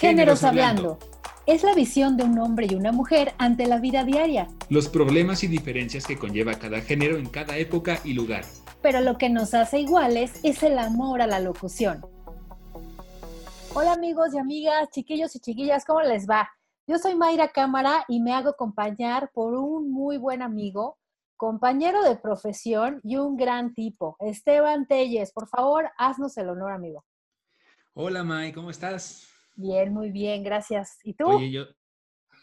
Géneros hablando. Es la visión de un hombre y una mujer ante la vida diaria. Los problemas y diferencias que conlleva cada género en cada época y lugar. Pero lo que nos hace iguales es el amor a la locución. Hola amigos y amigas, chiquillos y chiquillas, ¿cómo les va? Yo soy Mayra Cámara y me hago acompañar por un muy buen amigo, compañero de profesión y un gran tipo, Esteban Telles. Por favor, haznos el honor, amigo. Hola May, ¿cómo estás? Bien, muy bien, gracias. ¿Y tú? Oye, yo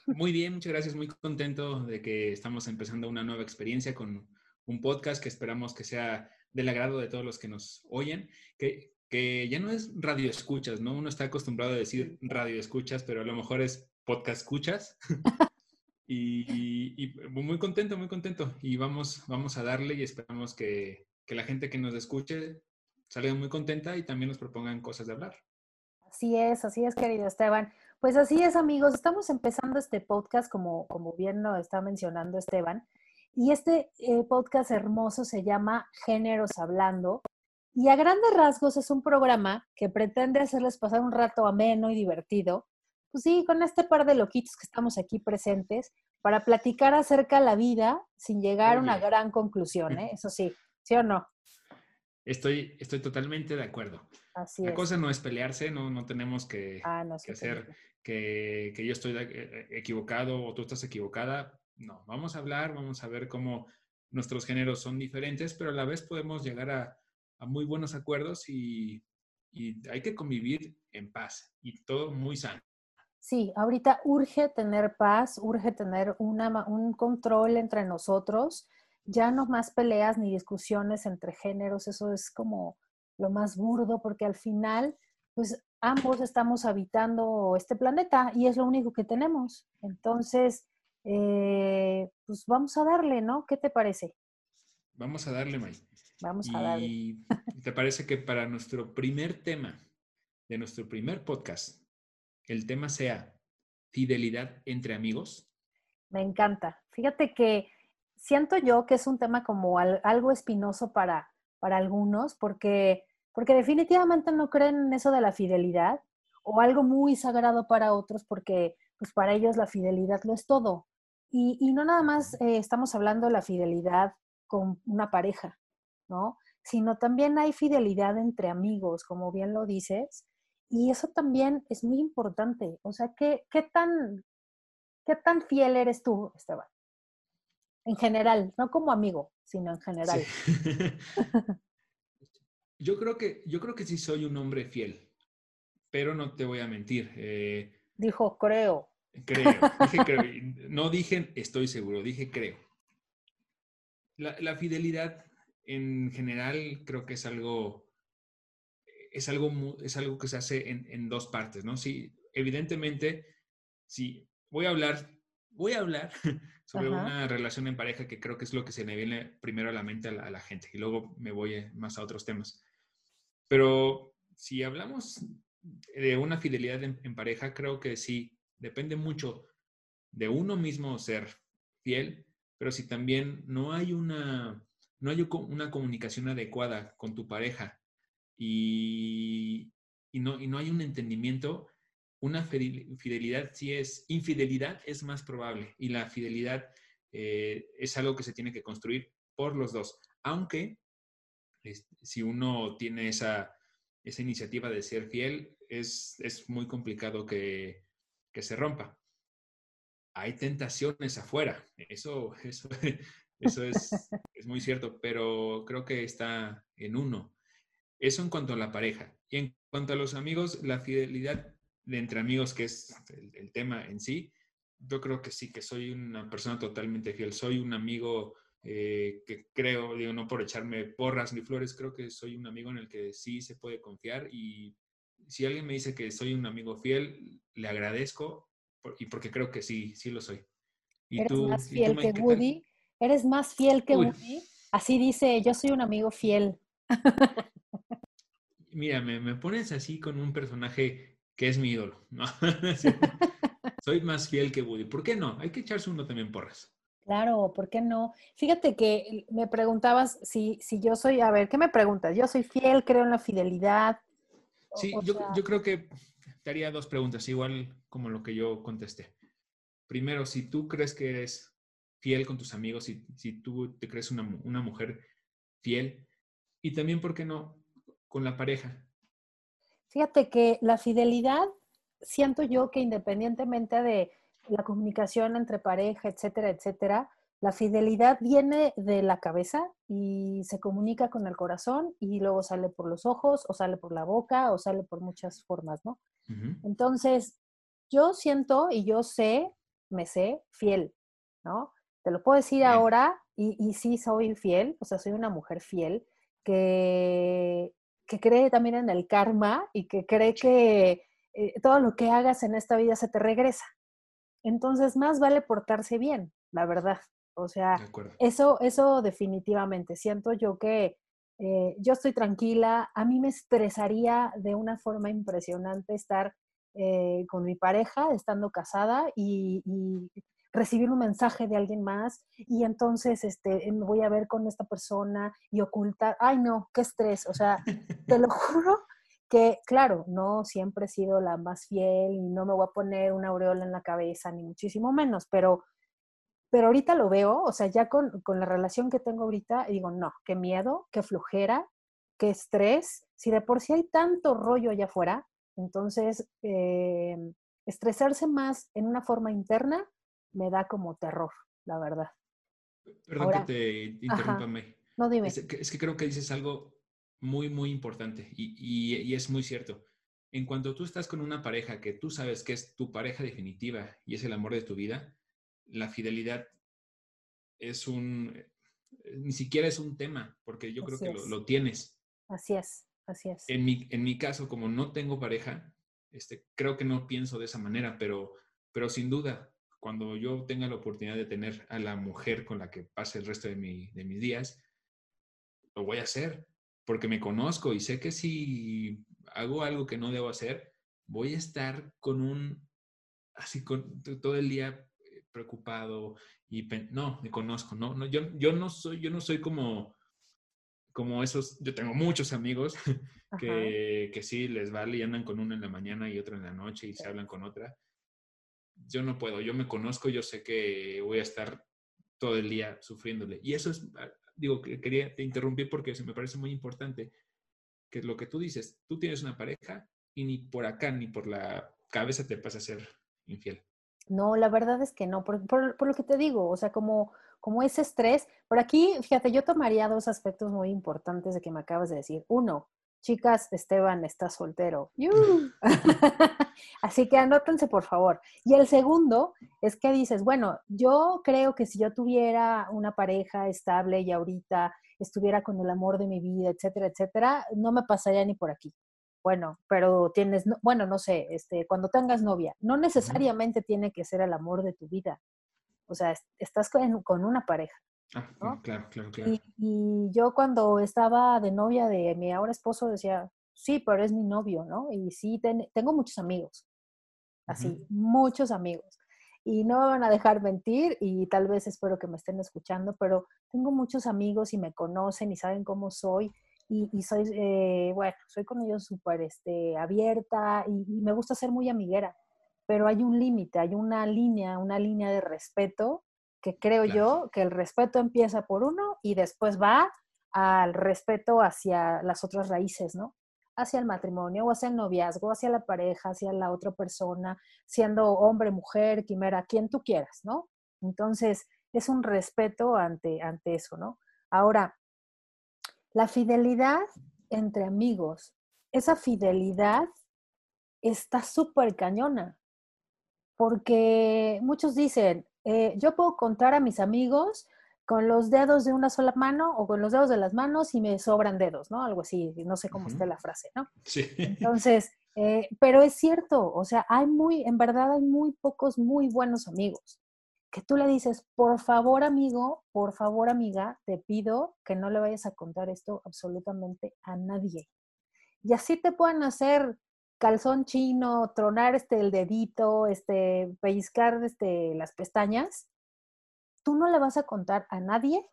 muy bien, muchas gracias, muy contento de que estamos empezando una nueva experiencia con un podcast que esperamos que sea del agrado de todos los que nos oyen, que, que ya no es radio escuchas, ¿no? Uno está acostumbrado a decir radio escuchas, pero a lo mejor es podcast escuchas. y, y, muy contento, muy contento. Y vamos, vamos a darle y esperamos que, que la gente que nos escuche salga muy contenta y también nos propongan cosas de hablar. Así es, así es, querido Esteban. Pues así es, amigos. Estamos empezando este podcast, como, como bien lo está mencionando Esteban. Y este eh, podcast hermoso se llama Géneros Hablando. Y a grandes rasgos es un programa que pretende hacerles pasar un rato ameno y divertido. Pues sí, con este par de loquitos que estamos aquí presentes para platicar acerca de la vida sin llegar a una gran conclusión, ¿eh? Eso sí, ¿sí o no? Estoy, estoy totalmente de acuerdo. Así la es. cosa no es pelearse, no, no tenemos que, Ah, no, que hacer que, que yo estoy de- eh, equivocado o tú estás equivocada. No, vamos a hablar, vamos a ver cómo nuestros géneros son diferentes, pero a la vez podemos llegar a, a muy buenos acuerdos y, y hay que convivir en paz y todo muy sano. Sí, ahorita urge tener paz, urge tener una, un control entre nosotros, ya no más peleas ni discusiones entre géneros, eso es como lo más burdo, porque al final, pues ambos estamos habitando este planeta y es lo único que tenemos. Entonces, eh, pues vamos a darle, ¿no? ¿Qué te parece? Vamos a darle, May. Vamos a darle. ¿Y te parece que para nuestro primer tema de nuestro primer podcast, el tema sea fidelidad entre amigos? Me encanta. Fíjate que siento yo que es un tema como al- algo espinoso para, para algunos, porque, porque definitivamente no creen en eso de la fidelidad, o algo muy sagrado para otros, porque pues para ellos la fidelidad lo es todo. Y, y no nada más eh, estamos hablando de la fidelidad con una pareja, ¿no? Sino también hay fidelidad entre amigos, como bien lo dices, y eso también es muy importante. O sea, ¿qué, qué tan, ¿Qué tan fiel eres tú, Esteban? En general, no como amigo, sino en general. Sí. yo, creo que, yo creo que sí soy un hombre fiel, pero no te voy a mentir. eh, Dijo, creo. creo, dije creo. No dije estoy seguro, dije creo. La, la fidelidad en general creo que es algo, es algo, es algo que se hace en, en dos partes, ¿no? Sí, evidentemente, sí, voy a hablar, voy a hablar sobre Ajá. una relación en pareja que creo que es lo que se me viene primero a la mente a la, a la gente y luego me voy eh, más a otros temas. Pero si hablamos de una fidelidad en, en pareja, creo que sí, depende mucho de uno mismo ser fiel, pero si también no hay una, no hay una comunicación adecuada con tu pareja y, y no, y no hay un entendimiento, una fidel- fidelidad sí es, infidelidad es más probable y la fidelidad eh, es algo que se tiene que construir por los dos, aunque si uno tiene esa, esa iniciativa de ser fiel, es, es muy complicado que, que se rompa. Hay tentaciones afuera, eso, eso, eso es, es muy cierto, pero creo que está en uno. Eso en cuanto a la pareja. Y en cuanto a los amigos, la fidelidad de entre amigos, que es el, el tema en sí, yo creo que sí, que soy una persona totalmente fiel. Soy un amigo eh, que creo, digo, no por echarme porras ni flores, creo que soy un amigo en el que sí se puede confiar y si alguien me dice que soy un amigo fiel, le agradezco por- y porque creo que sí, sí lo soy. ¿Y Eres tú, más tú, fiel que? Woody. Eres más fiel que Uy. Woody. Así dice, yo soy un amigo fiel. Mira, me, me pones así con un personaje que es mi ídolo. ¿no? Soy más fiel que Woody. ¿Por qué no? Hay que echarse uno también porras. Claro, ¿por qué no? Fíjate que me preguntabas si, si yo soy, a ver, ¿qué me preguntas? Yo soy fiel, creo en la fidelidad. O- Sí, o yo, sea, yo creo que te haría dos preguntas, igual como lo que yo contesté. Primero, si tú crees que eres fiel con tus amigos, si, si tú te crees una, una mujer fiel, y también, ¿por qué no?, con la pareja. Fíjate que la fidelidad, siento yo que independientemente de la comunicación entre pareja, etcétera, etcétera, la fidelidad viene de la cabeza y se comunica con el corazón y luego sale por los ojos o sale por la boca o sale por muchas formas, ¿no? Entonces, yo siento y yo sé, me sé fiel, ¿no? Te lo puedo decir ahora y, y, sí soy fiel, o sea, soy una mujer fiel que, que cree también en el karma y que cree que eh, todo lo que hagas en esta vida se te regresa. Entonces, más vale portarse bien, la verdad. O sea, eso, eso definitivamente. Siento yo que eh, yo estoy tranquila. A mí me estresaría de una forma impresionante estar eh, con mi pareja, estando casada y, recibir un mensaje de alguien más y entonces este, me voy a ver con esta persona y ocultar. Ay, no, qué estrés. O sea, te lo juro que, claro, no siempre he sido la más fiel y no me voy a poner una aureola en la cabeza, ni muchísimo menos, pero pero ahorita lo veo, o sea, ya con, la relación que tengo ahorita, digo, no, qué miedo, qué flujera, qué estrés. Si de por sí hay tanto rollo allá afuera, entonces eh, estresarse más en una forma interna me da como terror, la verdad. Perdón que te interrumpa, No, dime. Es que, creo que dices algo muy, muy importante y, y, es muy cierto. En cuanto tú estás con una pareja que tú sabes que es tu pareja definitiva y es el amor de tu vida, la fidelidad es un, eh, ni siquiera es un tema, porque yo creo que lo, tienes. Así es, así es. En mi, en mi caso, como no tengo pareja, este, creo que no pienso de esa manera, pero, pero sin duda, cuando yo tenga la oportunidad de tener a la mujer con la que pase el resto de, mi, de mis días, lo voy a hacer, porque me conozco y sé que si hago algo que no debo hacer, voy a estar con un, así con todo el día preocupado y no, me conozco, no, no yo, yo no soy, yo no soy como, como esos, yo tengo muchos amigos que, que, sí les vale y andan con una en la mañana y otra en la noche y se hablan con otra. Yo no puedo, yo me conozco, yo sé que voy a estar todo el día sufriéndole. Y eso es, ah, digo, que quería te interrumpir porque se me parece muy importante que lo que tú dices, tú tienes una pareja y ni por acá ni por la cabeza te pasa a ser infiel. No, la verdad es que no, por, lo que te digo, o sea, como, como ese estrés. Por aquí, fíjate, yo tomaría dos aspectos muy importantes de que me acabas de decir. Uno, chicas, Esteban está soltero. Así que anótense, por favor. Y el segundo es que dices, bueno, yo creo que si yo tuviera una pareja estable y ahorita estuviera con el amor de mi vida, etcétera, etcétera, no me pasaría ni por aquí bueno, pero tienes, bueno, no sé, este, cuando tengas novia, no necesariamente tiene que ser el amor de tu vida. O sea, estás con, con una pareja. Ah, claro, claro, claro. Y, yo cuando estaba de novia de mi ahora esposo decía, sí, pero es mi novio, ¿no? Y sí, tengo muchos amigos, así, muchos amigos. Y no me van a dejar mentir y tal vez espero que me estén escuchando, pero tengo muchos amigos y me conocen y saben cómo soy y, soy, eh, bueno, soy con ellos súper este, abierta y, me gusta ser muy amiguera, pero hay un límite, hay una línea, una línea de respeto que creo yo que el respeto empieza por uno y después va al respeto hacia las otras raíces, ¿no? Hacia el matrimonio o hacia el noviazgo, hacia la pareja, hacia la otra persona, siendo hombre, mujer, quimera, quien tú quieras, ¿no? Entonces, es un respeto ante, ante eso, ¿no? Ahora, la fidelidad entre amigos, esa fidelidad está súper cañona, porque muchos dicen, eh, yo puedo contar a mis amigos con los dedos de una sola mano o con los dedos de las manos y me sobran dedos, ¿no? Algo así, no sé cómo esté la frase, ¿no? Sí. Entonces, eh, pero es cierto, o sea, hay muy, en verdad hay muy pocos muy buenos amigos que tú le dices, por favor amigo, por favor amiga, te pido que no le vayas a contar esto absolutamente a nadie. Y así te pueden hacer calzón chino, tronar este, el dedito, este, pellizcar este, las pestañas. Tú no le vas a contar a nadie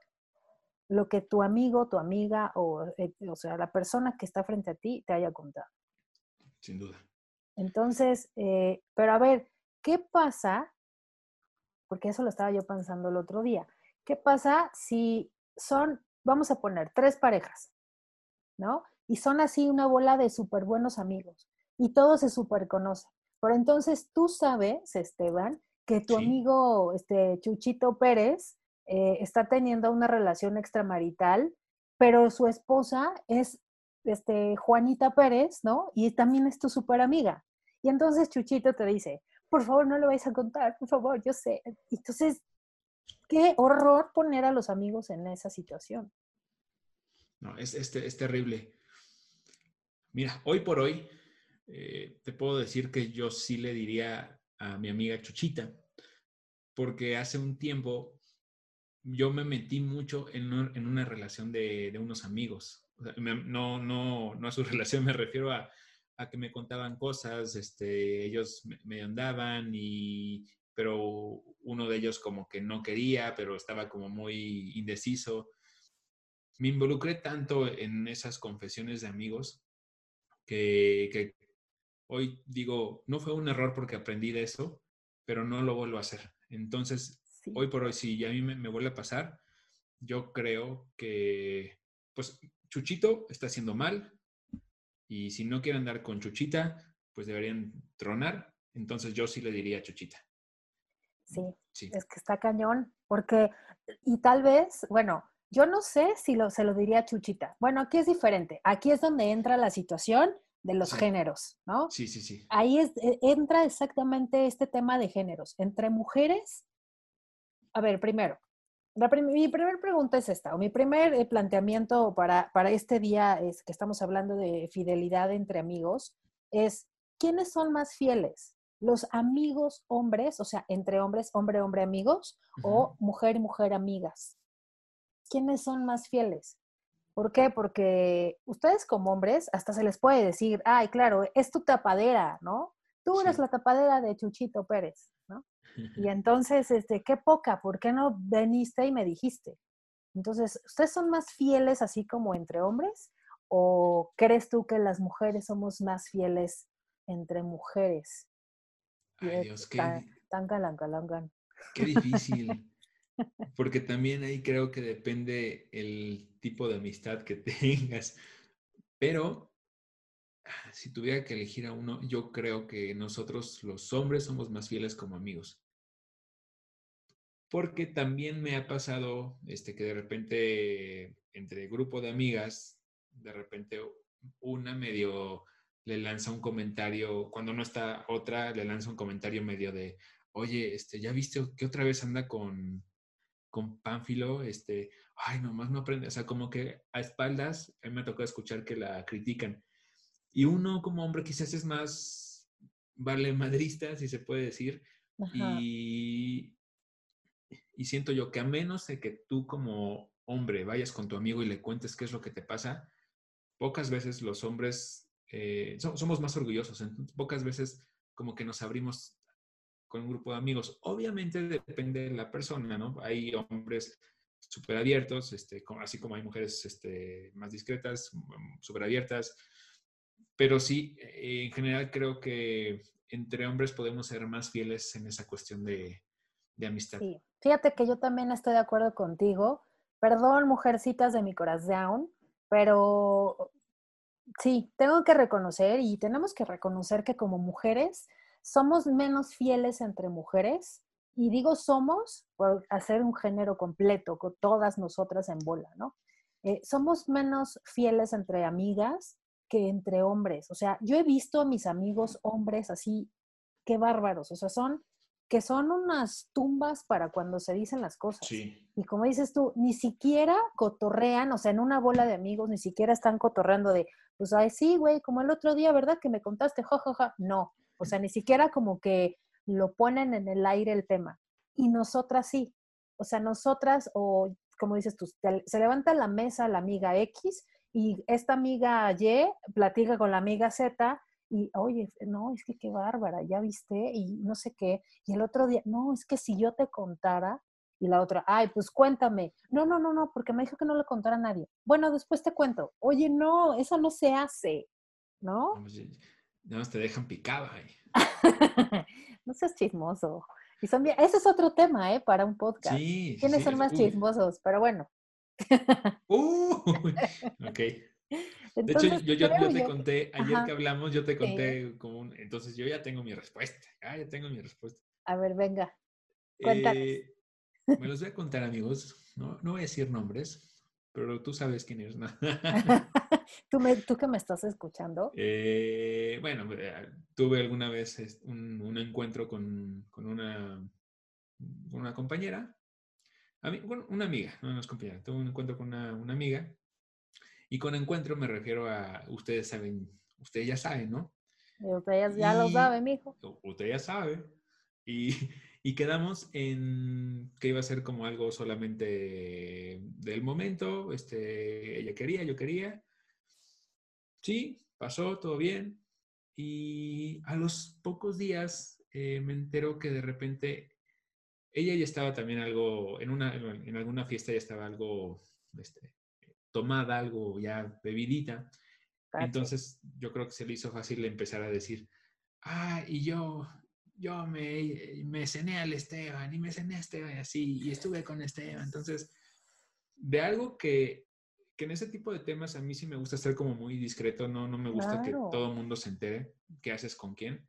lo que tu amigo, tu amiga o, eh, o sea, la persona que está frente a ti te haya contado. Sin duda. Entonces, eh, pero a ver, ¿qué pasa? Porque eso lo estaba yo pensando el otro día. ¿Qué pasa si son, vamos a poner, tres parejas, ¿no? Y son así una bola de súper buenos amigos y todos se súper conocen. Pero entonces tú sabes, Esteban, que tu amigo este, Chuchito Pérez eh, está teniendo una relación extramarital, pero su esposa es este, Juanita Pérez, ¿no? Y también es tu súper amiga. Y entonces Chuchito te dice, por favor, no lo vais a contar, por favor, yo sé. Entonces, qué horror poner a los amigos en esa situación. No, es, es terrible. Mira, hoy por hoy, eh, te puedo decir que yo sí le diría a mi amiga Chuchita, porque hace un tiempo yo me metí mucho en, una relación de, unos amigos. no, no, no a su relación, me refiero a, que me contaban cosas, este, ellos me, andaban y, pero uno de ellos como que no quería, pero estaba como muy indeciso. Me involucré tanto en esas confesiones de amigos que, hoy digo, no fue un error porque aprendí de eso, pero no lo vuelvo a hacer. Entonces, hoy por hoy, si ya a mí me, vuelve a pasar, yo creo que, pues, Chuchito está haciendo mal y si no quieren andar con Chuchita, pues deberían tronar. Entonces, yo sí le diría a Chuchita. Sí, sí, es que está cañón, porque, y tal vez, bueno, yo no sé si lo, se lo diría a Chuchita. Bueno, aquí es diferente. Aquí es donde entra la situación de los géneros, ¿no? Sí, sí, sí. Ahí es, e, entra exactamente este tema de géneros. Entre mujeres, a ver, primero, mi primera pregunta es esta, o mi primer eh, planteamiento para, para este día es que estamos hablando de fidelidad entre amigos, es ¿quiénes son más fieles? ¿Los amigos hombres, o sea, entre hombres, hombre, hombre, amigos, o mujer, mujer, amigas? ¿Quiénes son más fieles? ¿Por qué? Porque ustedes como hombres hasta se les puede decir, ay, claro, es tu tapadera, ¿no? Tú eres la tapadera de Chuchito Pérez, ¿no? Y entonces, este, qué poca, ¿por qué no veniste y me dijiste? Entonces, ¿ustedes son más fieles así como entre hombres? ¿O crees tú que las mujeres somos más fieles entre mujeres? Ay, Dios, qué... Tan, tan Qué difícil. Porque también ahí creo que depende el tipo de amistad que tengas. Pero ah, si tuviera que elegir a uno, yo creo que nosotros los hombres somos más fieles como amigos. Porque también me ha pasado este, que de repente entre grupo de amigas, de repente una medio le lanza un comentario, cuando no está otra, le lanza un comentario medio de, oye, este, ¿ya viste que otra vez anda con, con Pánfilo, este, ay, nomás no aprende, o sea, como que a espaldas, a mí me tocó escuchar que la critican. Y uno como hombre quizás es más vale madrista, si se puede decir, y, y siento yo que a menos de que tú como hombre vayas con tu amigo y le cuentes qué es lo que te pasa, pocas veces los hombres eh, somos más orgullosos, pocas veces como que nos abrimos con un grupo de amigos. Obviamente depende de la persona, ¿no? Hay hombres súper abiertos, este, así como hay mujeres este, más discretas, mm, súper abiertas. Pero sí, en general creo que entre hombres podemos ser más fieles en esa cuestión de, de amistad. Sí, fíjate que yo también estoy de acuerdo contigo. Perdón, mujercitas de mi corazón, pero sí, tengo que reconocer y tenemos que reconocer que como mujeres somos menos fieles entre mujeres. Y digo somos por hacer un género completo, con todas nosotras en bola, ¿no? Eh, somos menos fieles entre amigas que entre hombres. O sea, yo he visto a mis amigos hombres así, qué bárbaros. O sea, son que son unas tumbas para cuando se dicen las cosas. Y como dices tú, ni siquiera cotorrean, o sea, en una bola de amigos, ni siquiera están cotorreando de, pues, ay, sí, güey, como el otro día, ¿verdad? Que me contaste, jajaja. No, o sea, ni siquiera como que lo ponen en el aire el tema. Y nosotras sí. O sea, nosotras, o como dices tú, se levanta la mesa la amiga X y esta amiga Y platica con la amiga Z y, oye, no, es que qué bárbara, ya viste, y no sé qué. Y el otro día, no, es que si yo te contara, y la otra, ay, pues cuéntame. No, no, no, no, porque me dijo que no le contara a nadie. Bueno, después te cuento. Oye, no, eso no se hace, ¿no? Nada más te dejan picada ahí. no seas chismoso. Y son bien, ese es otro tema, ¿eh? Para un podcast. Sí. ¿Quiénes sí, son más chismosos? Pero bueno. Uh, ok. De hecho, yo, yo, yo te yo- conté, ayer Ajá. que hablamos, yo te conté como un, entonces yo ya tengo mi respuesta, ah, ya tengo mi respuesta. A ver, venga. Cuéntanos. Eh, me los voy a contar, amigos, no, no voy a decir nombres, pero tú sabes quién eres, ¿no? ¿Tú, me, tú que me estás escuchando. Eh, bueno, eh, tuve alguna vez un, un encuentro con, con una, una compañera, una amiga, no, es compañera, tuve un encuentro con una, una amiga, y con encuentro me refiero a, ustedes saben, ustedes ya saben, ¿no? Y Ustedes ya lo Y- sabe, mijo. u- Usted ya sabe. Y, y quedamos en que iba a ser como algo solamente del momento. Este, ella quería, yo quería. Sí, pasó, todo bien. Y a los pocos días eh, me entero que de repente ella ya estaba también algo, en, una, en alguna fiesta ya estaba algo este, tomada, algo ya bebidita. Entonces yo creo que se le hizo fácil empezar a decir, ah, y yo, yo me, me cené al Esteban y me cené a Esteban y así, y estuve con Esteban. Entonces, de algo que, que en ese tipo de temas a mí sí me gusta ser como muy discreto, no, no me gusta que todo el mundo se entere qué haces con quién.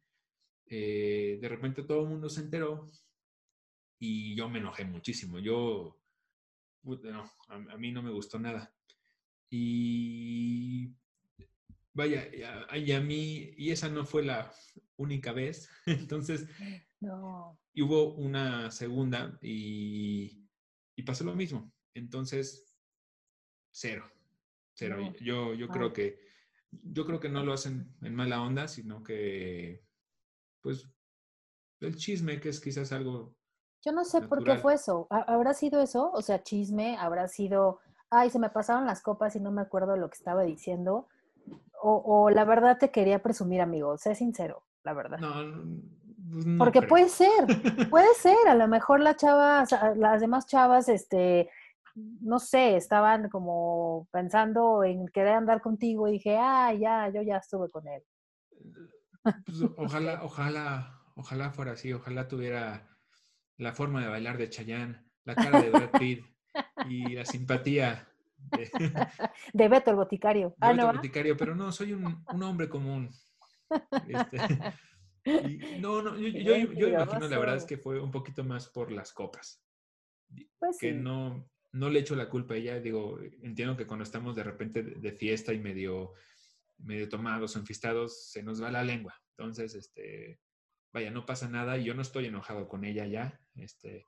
Eh, de repente todo el mundo se enteró y yo me enojé muchísimo. Yo, no, a, a mí no me gustó nada. Y vaya, y a, y a mí, y esa no fue la única vez. Entonces, No. y hubo una segunda y, y pasó lo mismo. Entonces, cero, cero. No. Yo, yo creo que, yo creo que no lo hacen en mala onda, sino que, pues, el chisme, que es quizás algo Yo no sé por qué fue eso. ¿Ha- ¿Habrá sido eso? O sea, chisme, habrá sido, ay, se me pasaron las copas y no me acuerdo lo que estaba diciendo. O, o la verdad te quería presumir, amigo. Sé sincero, la verdad. No, no, pues, Porque creo. puede ser, puede ser. A lo mejor la chava, o sea, las demás chavas, este, no sé, estaban como pensando en querer andar contigo y dije, ah, ya, yo ya estuve con él. Pues, ojalá, ojalá, ojalá fuera así, ojalá tuviera la forma de bailar de Chayanne, la cara de Brad Pitt y la simpatía de, De Beto, el boticario. de Ah, Beto no. Boticario, pero no, soy un, un hombre común. Este, y no, no, yo, yo- yo- yo imagino la verdad es que fue un poquito más por las copas, Pues que sí. no, no le echo la culpa a ella, digo, entiendo que cuando estamos de repente de, fiesta y medio, medio tomados o enfiestados, se nos va la lengua, entonces, este, vaya, no pasa nada, yo no estoy enojado con ella ya, este,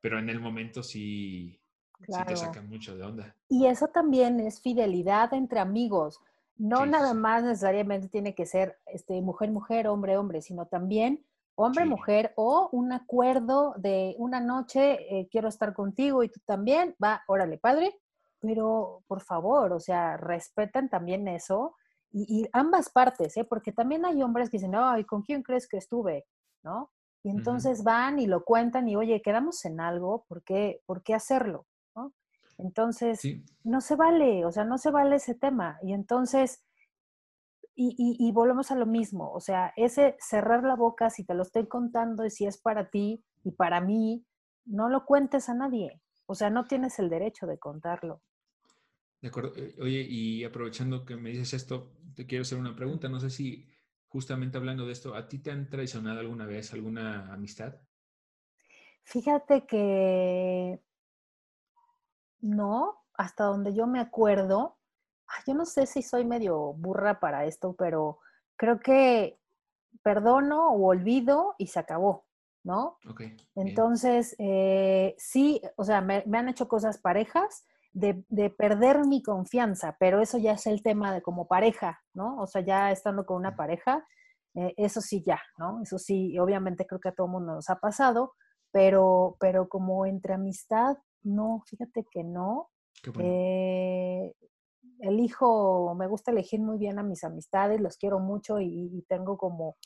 pero en el momento sí, sí te saca mucho de onda. Y eso también es fidelidad entre amigos. No Sí, nada más necesariamente tiene que ser este, mujer, mujer, hombre, hombre, sino también hombre, Sí. mujer o un acuerdo de una noche, eh, quiero estar contigo y tú también, va, órale, padre, pero por favor, o sea, respetan también eso y, y ambas partes, ¿eh? porque también hay hombres que dicen, ay, ¿con quién crees que estuve? ¿No? Y entonces van y lo cuentan y, oye, quedamos en algo, ¿por qué, ¿por qué hacerlo? Entonces, Sí, no se vale, o sea, no se vale ese tema. Y entonces, y, y, y volvemos a lo mismo, o sea, ese cerrar la boca, si te lo estoy contando y si es para ti y para mí, no lo cuentes a nadie. O sea, no tienes el derecho de contarlo. De acuerdo. Eh, Oye, y aprovechando que me dices esto, te quiero hacer una pregunta. No sé si justamente hablando de esto, ¿a ti te han traicionado alguna vez alguna amistad? Fíjate que no, hasta donde yo me acuerdo, ay, yo no sé si soy medio burra para esto, pero creo que perdono o olvido y se acabó, ¿no? Entonces, eh, sí, o sea, me, me han hecho cosas parejas de, de perder mi confianza, pero eso ya es el tema de como pareja, ¿no? O sea, ya estando con una pareja, eh, eso sí ya, ¿no? Eso sí, obviamente creo que a todo mundo nos ha pasado, pero, pero como entre amistad, no, fíjate que no. Qué bueno. Eh, elijo, me gusta elegir muy bien a mis amistades, los quiero mucho y, y tengo como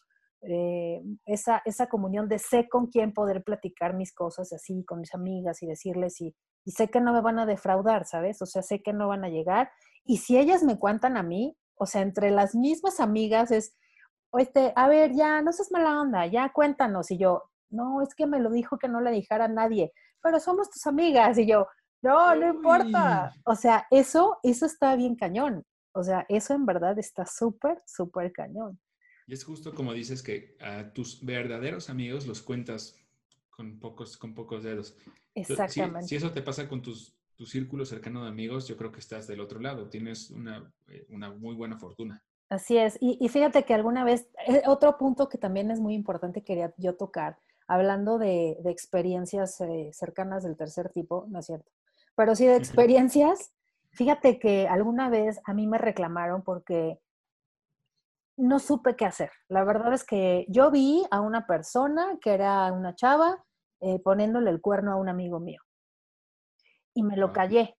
eh, esa, esa comunión de sé con quién poder platicar mis cosas así con mis amigas y decirles y, y sé que no me van a defraudar, ¿sabes? O sea, sé que no van a llegar. Y si ellas me cuentan a mí, o sea, entre las mismas amigas es, este, a ver, ya, no seas mala onda, ya cuéntanos. Y yo, no, es que me lo dijo que no le dijera a nadie, pero somos tus amigas. Y yo, no, no importa. O sea, eso, eso está bien cañón. O sea, eso en verdad está súper, súper cañón. Y es justo como dices que a tus verdaderos amigos los cuentas con pocos, con pocos dedos. Exactamente. Si, eso te pasa con tus, tu círculo cercano de amigos, yo creo que estás del otro lado. Tienes una, eh, una muy buena fortuna. Así es. Y, fíjate que alguna vez, eh, otro punto que también es muy importante quería yo tocar, hablando de, experiencias eh, cercanas del tercer tipo, no es cierto, pero sí de experiencias, fíjate que alguna vez a mí me reclamaron porque no supe qué hacer. La verdad es que yo vi a una persona que era una chava eh, poniéndole el cuerno a un amigo mío y me lo callé.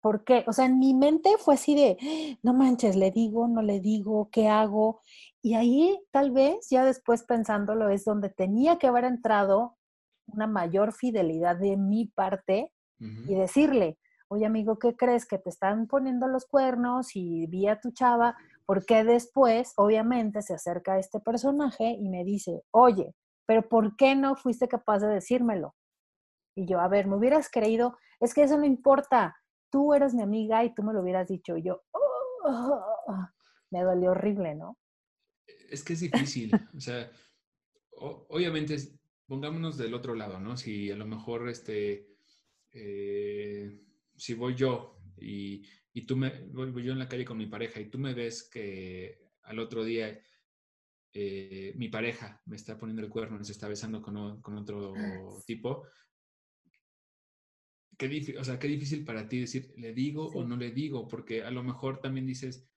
¿Por qué? O sea, en mi mente fue así de, no manches, le digo, no le digo, ¿qué hago? Y ahí tal vez, ya después pensándolo, es donde tenía que haber entrado una mayor fidelidad de mi parte y decirle, oye amigo, ¿qué crees? Que te están poniendo los cuernos y vi a tu chava, porque después, obviamente, se acerca este personaje y me dice, oye, pero ¿por qué no fuiste capaz de decírmelo? Y yo, a ver, me hubieras creído, es que eso no importa, tú eres mi amiga y tú me lo hubieras dicho. Y yo, oh, me dolió horrible, ¿no? Es que es difícil. o sea, obviamente, pongámonos del otro lado, ¿no? Si a lo mejor, este, eh, si voy yo y, y tú me, voy, yo en la calle con mi pareja y tú me ves que al otro día eh, mi pareja me está poniendo el cuerno, se está besando con, con otro tipo, qué, o sea, qué difícil para ti decir, ¿le digo o no le digo? Porque a lo mejor también dices,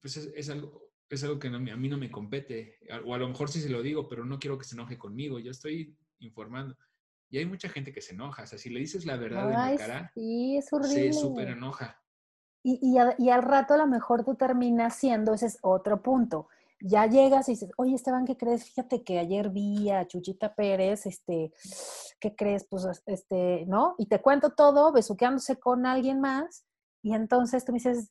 pues es, algo, es algo que a mí no me compete. O a lo mejor sí se lo digo, pero no quiero que se enoje conmigo. Yo estoy informando. Y hay mucha gente que se enoja. O sea, si le dices la verdad en la cara, se súper enoja. Y, y, y, al rato a lo mejor tú terminas siendo, ese es otro punto, ya llegas y dices, oye Esteban, ¿qué crees? Fíjate que ayer vi a Chuchita Pérez, este, ¿qué crees? Pues, este, ¿no? Y te cuento todo, besuqueándose con alguien más, y entonces tú me dices,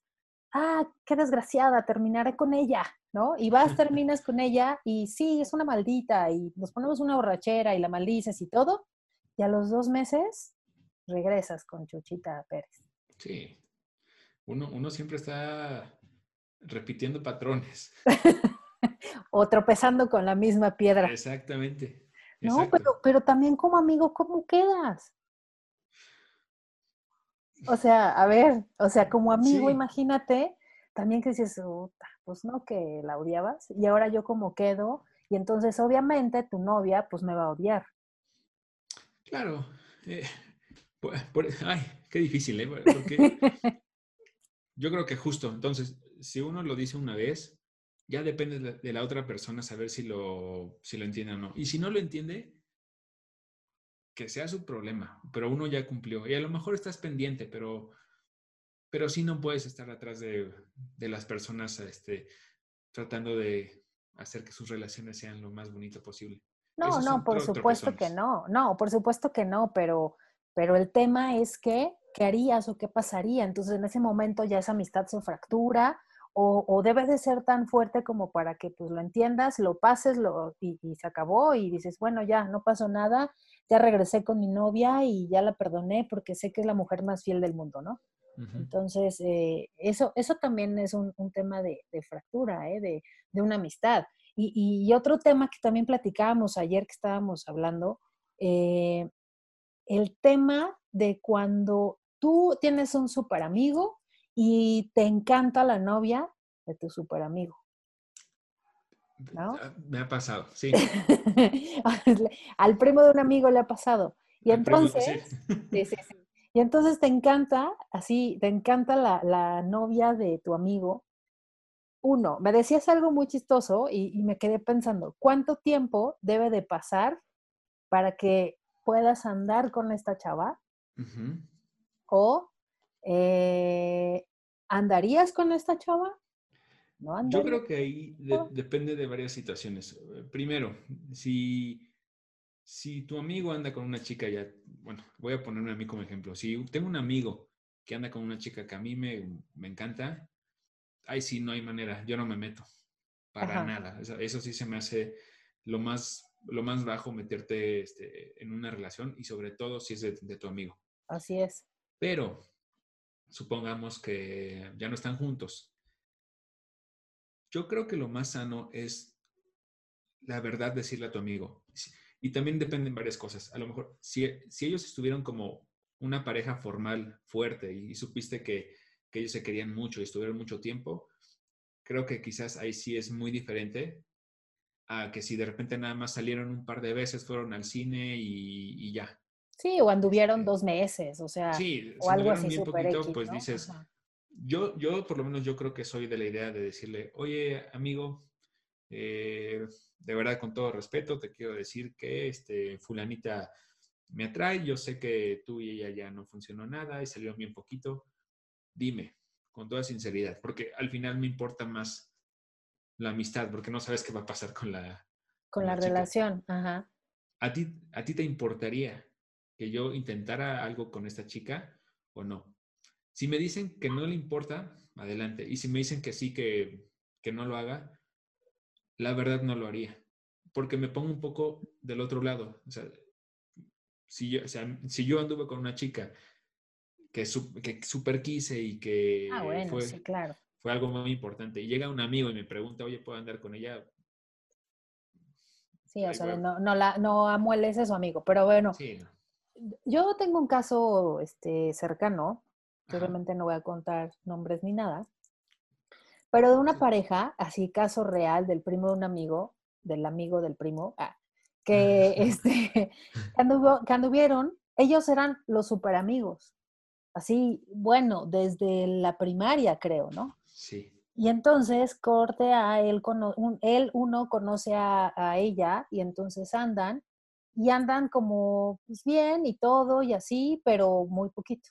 ah, qué desgraciada, terminaré con ella, ¿no? Y vas, terminas con ella, y sí, es una maldita, y nos ponemos una borrachera y la maldices y todo, y a los dos meses regresas con Chuchita Pérez. Sí, uno, uno siempre está repitiendo patrones. o tropezando con la misma piedra. Exactamente. No, pero, pero también como amigo, ¿cómo quedas? O sea, a ver, o sea, como amigo, imagínate, también que dices, pues no, que la odiabas, y ahora yo como quedo, y entonces obviamente tu novia, pues me va a odiar. Claro. Eh, ay, qué difícil, ¿eh? Porque yo creo que justo, entonces, si uno lo dice una vez, ya depende de la otra persona saber si lo, si lo entiende o no. Y si no lo entiende, que sea su problema, pero uno ya cumplió. Y a lo mejor estás pendiente, pero, pero sí no puedes estar atrás de, de las personas este, tratando de hacer que sus relaciones sean lo más bonito posible. No, no, por supuesto que no. No, por supuesto que no, pero, pero el tema es que, ¿qué harías o qué pasaría? Entonces en ese momento ya esa amistad se fractura o, debe de ser tan fuerte como para que pues lo entiendas, lo pases lo, y, se acabó y dices, bueno, ya, no pasó nada, ya regresé con mi novia y ya la perdoné porque sé que es la mujer más fiel del mundo, ¿no? Entonces, eh, eso, eso también es un, tema de, fractura, ¿eh? de, de, una amistad. Y, otro tema que también platicábamos ayer que estábamos hablando, eh, el tema de cuando tú tienes un super amigo y te encanta la novia de tu super amigo. ¿No? Ah, me ha pasado, sí. Al primo de un amigo le ha pasado. Y entonces, y entonces te encanta, así, te encanta la, novia de tu amigo. Uno, me decías algo muy chistoso y, me quedé pensando, ¿cuánto tiempo debe de pasar para que puedas andar con esta chava? O eh, ¿andarías con esta chava? ¿No Yo creo que ahí depende de varias situaciones. Eh, primero, si, si tu amigo anda con una chica ya, bueno, voy a ponerme a mí como ejemplo. Si tengo un amigo que anda con una chica que a mí me, me encanta, ahí sí no hay manera, yo no me meto. para nada. Eso, sí se me hace lo más, lo más bajo meterte este, en una relación y sobre todo si es de, tu amigo. Así es. Pero supongamos que ya no están juntos. Yo creo que lo más sano es la verdad decirle a tu amigo. Y también dependen varias cosas. A lo mejor, si, si ellos estuvieron como una pareja formal fuerte y, supiste que, que, ellos se querían mucho y estuvieron mucho tiempo, creo que quizás ahí sí es muy diferente a que si de repente nada más salieron un par de veces, fueron al cine y, ya. Sí, o anduvieron este dos meses, o sea, sí, o algo así bien poquito, pues dices, yo, yo por lo menos yo creo que soy de la idea de decirle, oye, amigo, eh, de verdad, con todo respeto, te quiero decir que este, fulanita me atrae, yo sé que tú y ella ya no funcionó nada y salió bien poquito. Dime, con toda sinceridad, porque al final me importa más la amistad, porque no sabes qué va a pasar con la... Con, la, relación, ajá. ¿A ti, ¿A ti te importaría que yo intentara algo con esta chica o no? Si me dicen que no le importa, adelante. Y si me dicen que sí, que, que no lo haga, la verdad no lo haría, porque me pongo un poco del otro lado. O sea, si yo, si yo anduve con una chica que, que super quise y que ah, fue, claro. fue algo muy importante, y llega un amigo y me pregunta, oye, ¿puedo andar con ella? Sí, o sea, no, no, la, no amueles eso, amigo, pero bueno. Yo tengo un caso este, cercano, obviamente no voy a contar nombres ni nada, pero de una pareja, así caso real del primo de un amigo, del amigo del primo, ah, que, este, que, anduvieron, ellos eran los super amigos. Así, bueno, desde la primaria, creo, ¿no? Sí. Y entonces corte a él, él uno conoce a, ella y entonces andan y andan como pues, bien y todo y así, pero muy poquito.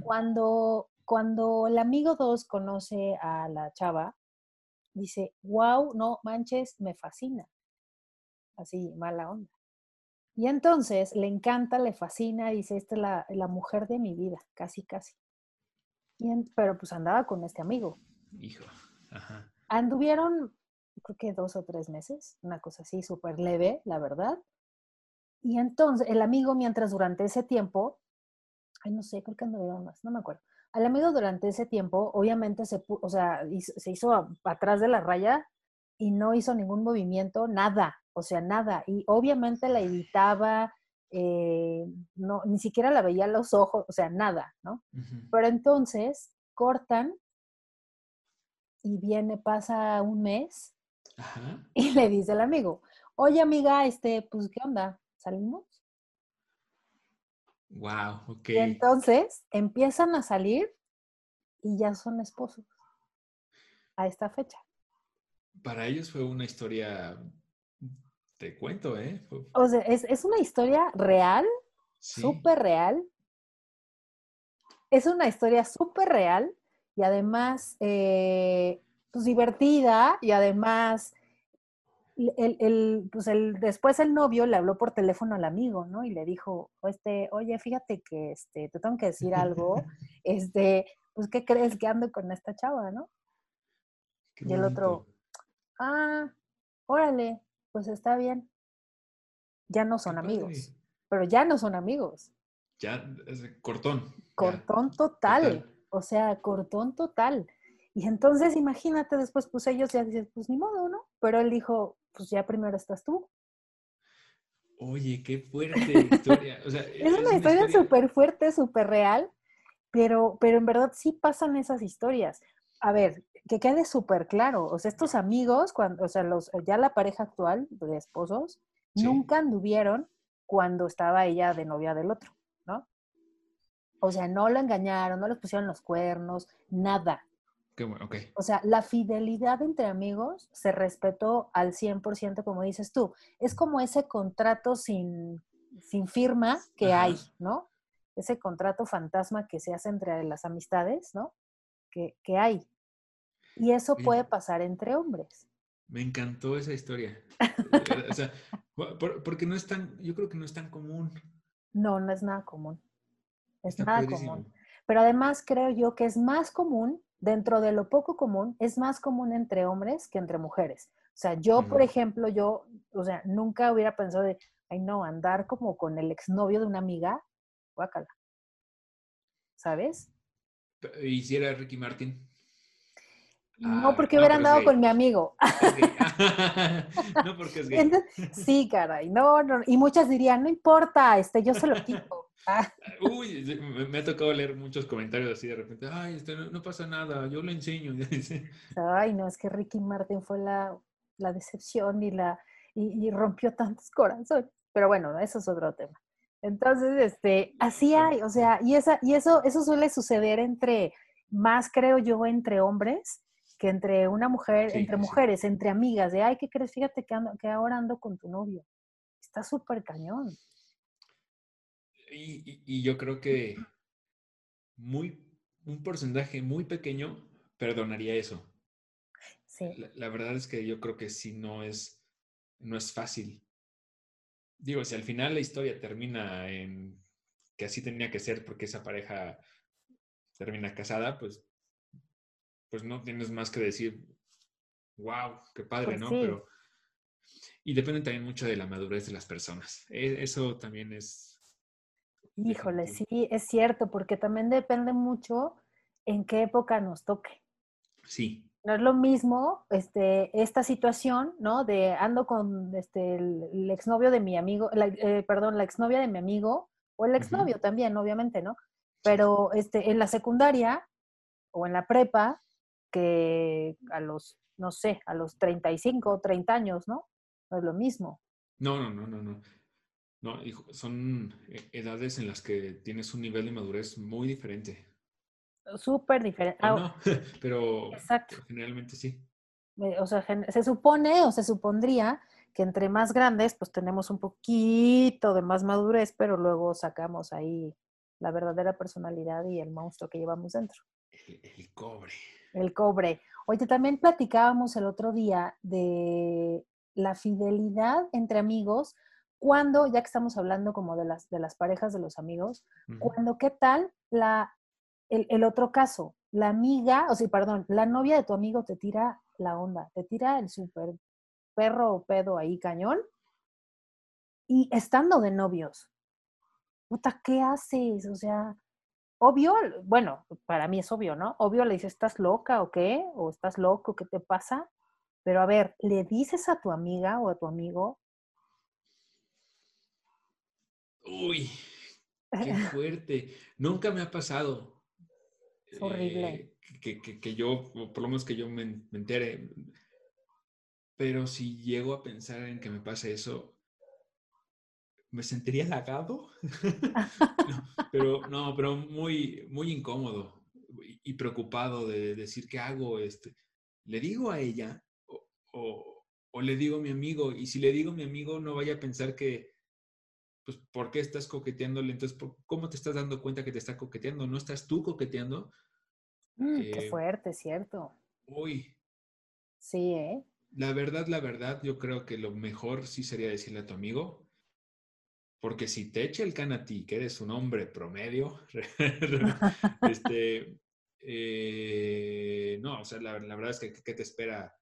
Cuando cuando el amigo 2 conoce a la chava, dice, wow, no manches, me fascina. Así, mala onda. Y entonces le encanta, le fascina, dice, esta es la, mujer de mi vida, casi, casi. pero pues andaba con este amigo. Hijo, ajá. Anduvieron, creo que dos o tres meses, una cosa así, súper leve, la verdad. Y entonces el amigo, mientras durante ese tiempo, ay, no sé, creo que anduvieron más, no me acuerdo al amigo durante ese tiempo, obviamente se, o sea, se hizo atrás de la raya y no hizo ningún movimiento, nada, o sea, nada. Y obviamente la evitaba, eh, no, ni siquiera la veía a los ojos, o sea, nada, ¿no? Pero entonces cortan y viene, pasa un mes y le dice el amigo, oye amiga, este, pues, ¿qué onda? ¿Salimos? Wow, ok. Y entonces empiezan a salir y ya son esposos a esta fecha. Para ellos fue una historia, te cuento, ¿eh? O sea, es, una historia real, súper real. Es una historia súper real y además, eh, pues divertida y además el, el, pues el, después el novio le habló por teléfono al amigo, ¿no? Y le dijo, este, oye, fíjate que este, te tengo que decir algo, este, pues, ¿qué crees que ando con esta chava, no? y el otro, ah, órale, pues está bien. Ya no son amigos, pero ya no son amigos. Ya, es cortón. Cortón total. o sea, cortón total. Y entonces, imagínate, después, pues ellos ya dicen, pues ni modo, ¿no? Pero él dijo, pues ya primero estás tú. Oye, qué fuerte historia. es, una, historia súper fuerte, súper real, pero, pero en verdad sí pasan esas historias. A ver, que quede súper claro, o sea, estos amigos, cuando, o sea, los, ya la pareja actual de esposos, nunca anduvieron cuando estaba ella de novia del otro, ¿no? O sea, no lo engañaron, no les pusieron los cuernos, nada. O sea, la fidelidad entre amigos se respetó al 100%, como dices tú. Es como ese contrato sin, sin firma que hay, ¿no? Ese contrato fantasma que se hace entre las amistades, ¿no? Que, hay. Y eso puede pasar entre hombres. Me encantó esa historia. o sea, porque no es tan, yo creo que no es tan común. No, no es nada común. Es nada común. Pero además creo yo que es más común dentro de lo poco común, es más común entre hombres que entre mujeres. O sea, yo, por ejemplo, yo, o sea, nunca hubiera pensado de, ay, no, andar como con el exnovio de una amiga, guácala. ¿Sabes? ¿Y si era Ricky Martin? No, ah, porque hubiera andado con mi amigo. no, porque es gay. sí, caray, no, no. Y muchas dirían, no importa, este, yo se lo quito. Ah. Uy, me, ha tocado leer muchos comentarios así de repente, ay, este, no, pasa nada, yo lo enseño. ay, no, es que Ricky Martin fue la, la decepción y, la, y, rompió tantos corazones. Pero bueno, eso es otro tema. Entonces, este, así hay, o sea, y, esa, y eso, eso suele suceder entre, más creo yo, entre hombres que entre una mujer, entre mujeres, entre amigas, de, ay, ¿qué crees? Fíjate que, que ahora ando con tu novio. Está súper cañón. Y, yo creo que muy, un porcentaje muy pequeño perdonaría eso. Sí. La, verdad es que yo creo que sí no es, no es fácil. Digo, si al final la historia termina en que así tenía que ser porque esa pareja termina casada, pues pues no tienes más que decir, wow, qué padre, pues ¿no? Pero, y depende también mucho de la madurez de las personas. E, eso también es... Híjole, sí, es cierto, porque también depende mucho en qué época nos toque. Sí. No es lo mismo este, esta situación, ¿no? De ando con este, el, exnovio de mi amigo, eh, perdón, la exnovia de mi amigo, o el exnovio también, obviamente, ¿no? Pero este, en la secundaria o en la prepa, que a los, no sé, a los 35 o 30 años, ¿no? No es lo mismo. No, no, no, no, no. No, son e, edades en las que tienes un nivel de madurez muy diferente. Súper diferente. Ah, no, pero, generalmente sí. O sea, se supone o se supondría que entre más grandes, pues tenemos un poquito de más madurez, pero luego sacamos ahí la verdadera personalidad y el monstruo que llevamos dentro. el cobre. El cobre. Oye, también platicábamos el otro día de la fidelidad entre amigos, cuando, ya que estamos hablando como de las, de las parejas de los amigos, cuando, ¿qué tal la, el, otro caso? La amiga, o sea, perdón, la novia de tu amigo te tira la onda, te tira el super perro o pedo ahí cañón, y estando de novios, puta, ¿qué haces? O sea, obvio, bueno, para mí es obvio, ¿no? Obvio le dices, ¿estás loca o qué? ¿O estás loco? ¿Qué te pasa? Pero a ver, ¿le dices a tu amiga o a tu amigo? Uy, qué fuerte. Nunca me ha pasado. Es horrible. Eh, que, yo, por lo menos que yo me, me entere. Pero si llego a pensar en que me pase eso, me sentiría halagado, pero no, pero muy, muy incómodo y preocupado de decir qué hago. Este, ¿Le digo a ella o, o, le digo a mi amigo? Y si le digo a mi amigo, no vaya a pensar que, pues, ¿por qué estás coqueteándole? Entonces, ¿cómo te estás dando cuenta que te está coqueteando? ¿No estás tú coqueteando? Mm, qué eh, fuerte, cierto. Uy. Sí, ¿eh? La verdad, la verdad, yo creo que lo mejor sí sería decirle a tu amigo, porque si te echa el can a ti, que eres un hombre promedio, este, eh, no, o sea, la, verdad es que ¿qué te espera?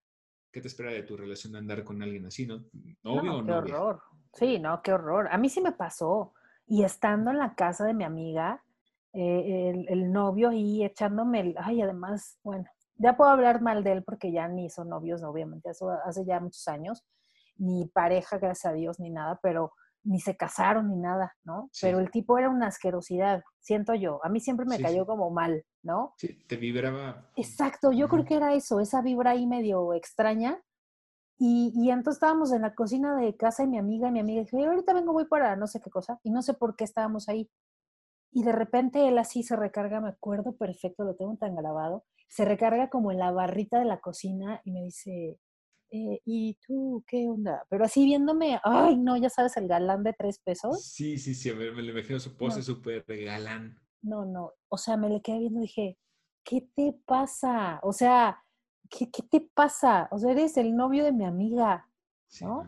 ¿Qué te espera de tu relación de andar con alguien así, no? ¿Novio no, o qué horror. Sí, no, qué horror. A mí sí me pasó. Y estando en la casa de mi amiga, eh, el, el, novio ahí echándome el... Ay, además, bueno, ya puedo hablar mal de él porque ya ni son novios, obviamente, eso hace ya muchos años, ni pareja, gracias a Dios, ni nada, pero ni se casaron ni nada, ¿no? Pero el tipo era una asquerosidad, siento yo. A mí siempre me cayó como mal, ¿no? Sí, te vibraba. Exacto, yo creo que era eso, esa vibra ahí medio extraña. Y, y, entonces estábamos en la cocina de casa y mi amiga y mi amiga dijo, ahorita vengo, voy para no sé qué cosa. Y no sé por qué estábamos ahí. Y de repente él así se recarga, me acuerdo perfecto, lo tengo tan grabado, se recarga como en la barrita de la cocina y me dice, eh, ¿y tú qué onda? Pero así viéndome, ay, no, ya sabes, el galán de tres pesos. Sí, sí, sí, me, me lo imagino su pose súper galán. No, no, o sea, me le quedé viendo y dije, ¿qué te pasa? O sea, ¿qué, qué te pasa? O sea, eres el novio de mi amiga, ¿no?